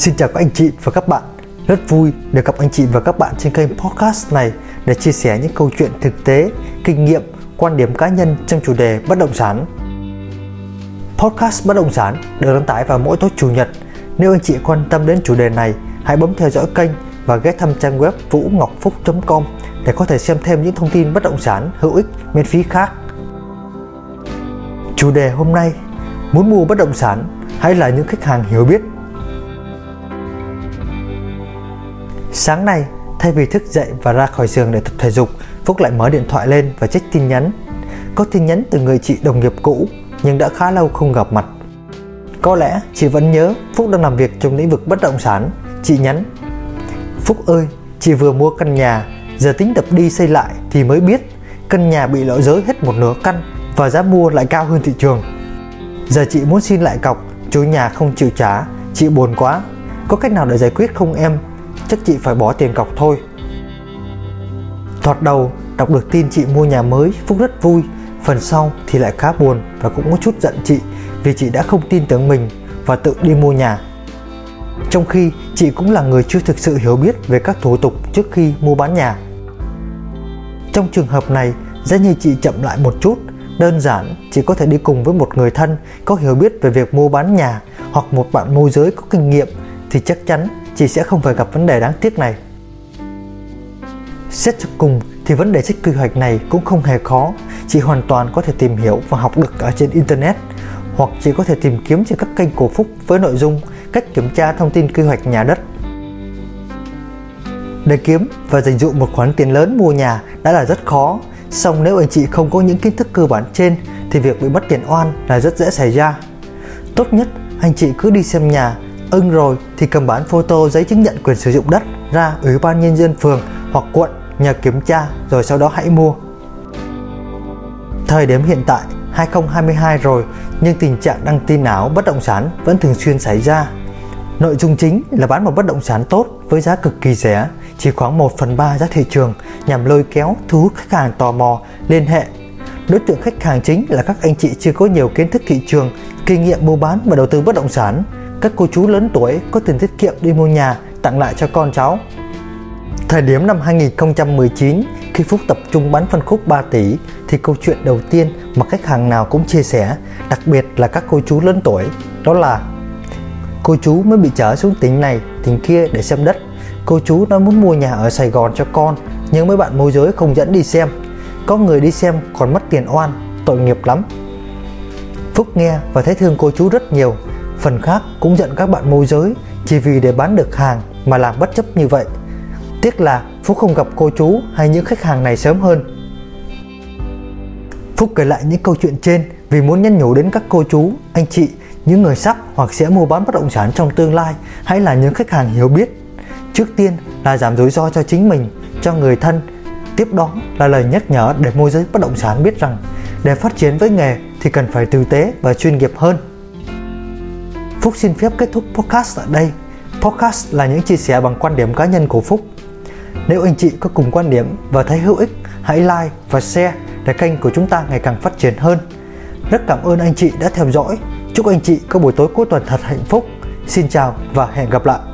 Xin chào các anh chị và các bạn. Rất vui được gặp anh chị và các bạn trên kênh podcast này để chia sẻ những câu chuyện thực tế, kinh nghiệm, quan điểm cá nhân trong chủ đề bất động sản. Podcast bất động sản được đăng tải vào mỗi tối chủ nhật. Nếu anh chị quan tâm đến chủ đề này, hãy bấm theo dõi kênh và ghé thăm trang web vũ ngọc phúc.com để có thể xem thêm những thông tin bất động sản hữu ích miễn phí khác. Chủ đề hôm nay Muốn mua bất động sản hay là những khách hàng hiểu biết Sáng nay, thay vì thức dậy và ra khỏi giường để tập thể dục, Phúc lại mở điện thoại lên và check tin nhắn. Có tin nhắn từ người chị đồng nghiệp cũ nhưng đã khá lâu không gặp mặt. Có lẽ chị vẫn nhớ Phúc đang làm việc trong lĩnh vực bất động sản. Chị nhắn Phúc ơi, chị vừa mua căn nhà, giờ tính đập đi xây lại thì mới biết căn nhà bị lỗi giới hết một nửa căn và giá mua lại cao hơn thị trường. Giờ chị muốn xin lại cọc, chủ nhà không chịu trả, chị buồn quá. Có cách nào để giải quyết không em? Chắc chị phải bỏ tiền cọc thôi. Thoạt đầu, đọc được tin chị mua nhà mới, Phúc rất vui. Phần sau thì lại khá buồn và cũng có chút giận chị vì chị đã không tin tưởng mình và tự đi mua nhà. Trong khi chị cũng là người chưa thực sự hiểu biết về các thủ tục trước khi mua bán nhà. Trong trường hợp này, giá như chị chậm lại một chút Đơn giản, chỉ có thể đi cùng với một người thân có hiểu biết về việc mua bán nhà hoặc một bạn môi giới có kinh nghiệm thì chắc chắn chị sẽ không phải gặp vấn đề đáng tiếc này. Xét cho cùng thì vấn đề trích quy hoạch này cũng không hề khó, chị hoàn toàn có thể tìm hiểu và học được ở trên internet hoặc chị có thể tìm kiếm trên các kênh cổ phúc với nội dung cách kiểm tra thông tin quy hoạch nhà đất. Để kiếm và dành dụ một khoản tiền lớn mua nhà đã là rất khó Song nếu anh chị không có những kiến thức cơ bản trên thì việc bị mất tiền oan là rất dễ xảy ra. Tốt nhất anh chị cứ đi xem nhà, ưng rồi thì cầm bản photo giấy chứng nhận quyền sử dụng đất ra Ủy ban Nhân dân phường hoặc quận nhờ kiểm tra rồi sau đó hãy mua. Thời điểm hiện tại 2022 rồi nhưng tình trạng đăng tin ảo bất động sản vẫn thường xuyên xảy ra. Nội dung chính là bán một bất động sản tốt với giá cực kỳ rẻ chỉ khoảng 1 phần 3 giá thị trường nhằm lôi kéo thu hút khách hàng tò mò, liên hệ. Đối tượng khách hàng chính là các anh chị chưa có nhiều kiến thức thị trường, kinh nghiệm mua bán và đầu tư bất động sản, các cô chú lớn tuổi có tiền tiết kiệm đi mua nhà tặng lại cho con cháu. Thời điểm năm 2019, khi Phúc tập trung bán phân khúc 3 tỷ thì câu chuyện đầu tiên mà khách hàng nào cũng chia sẻ, đặc biệt là các cô chú lớn tuổi, đó là Cô chú mới bị chở xuống tỉnh này, tỉnh kia để xem đất. Cô chú nói muốn mua nhà ở Sài Gòn cho con Nhưng mấy bạn môi giới không dẫn đi xem. Có người đi xem còn mất tiền oan Tội nghiệp lắm. Phúc nghe và thấy thương cô chú rất nhiều. Phần khác cũng giận các bạn môi giới Chỉ vì để bán được hàng mà làm bất chấp như vậy Tiếc là Phúc không gặp cô chú hay những khách hàng này sớm hơn Phúc kể lại những câu chuyện trên vì muốn nhắn nhủ đến các cô chú, anh chị, những người sắp hoặc sẽ mua bán bất động sản trong tương lai hay là những khách hàng hiểu biết Trước tiên là giảm rủi ro cho chính mình, cho người thân. Tiếp đó là lời nhắc nhở để môi giới bất động sản biết rằng để phát triển với nghề thì cần phải tử tế và chuyên nghiệp hơn. Phúc xin phép kết thúc podcast ở đây. Podcast là những chia sẻ bằng quan điểm cá nhân của Phúc. Nếu anh chị có cùng quan điểm và thấy hữu ích, hãy like và share để kênh của chúng ta ngày càng phát triển hơn. Rất cảm ơn anh chị đã theo dõi. Chúc anh chị có buổi tối cuối tuần thật hạnh phúc. Xin chào và hẹn gặp lại.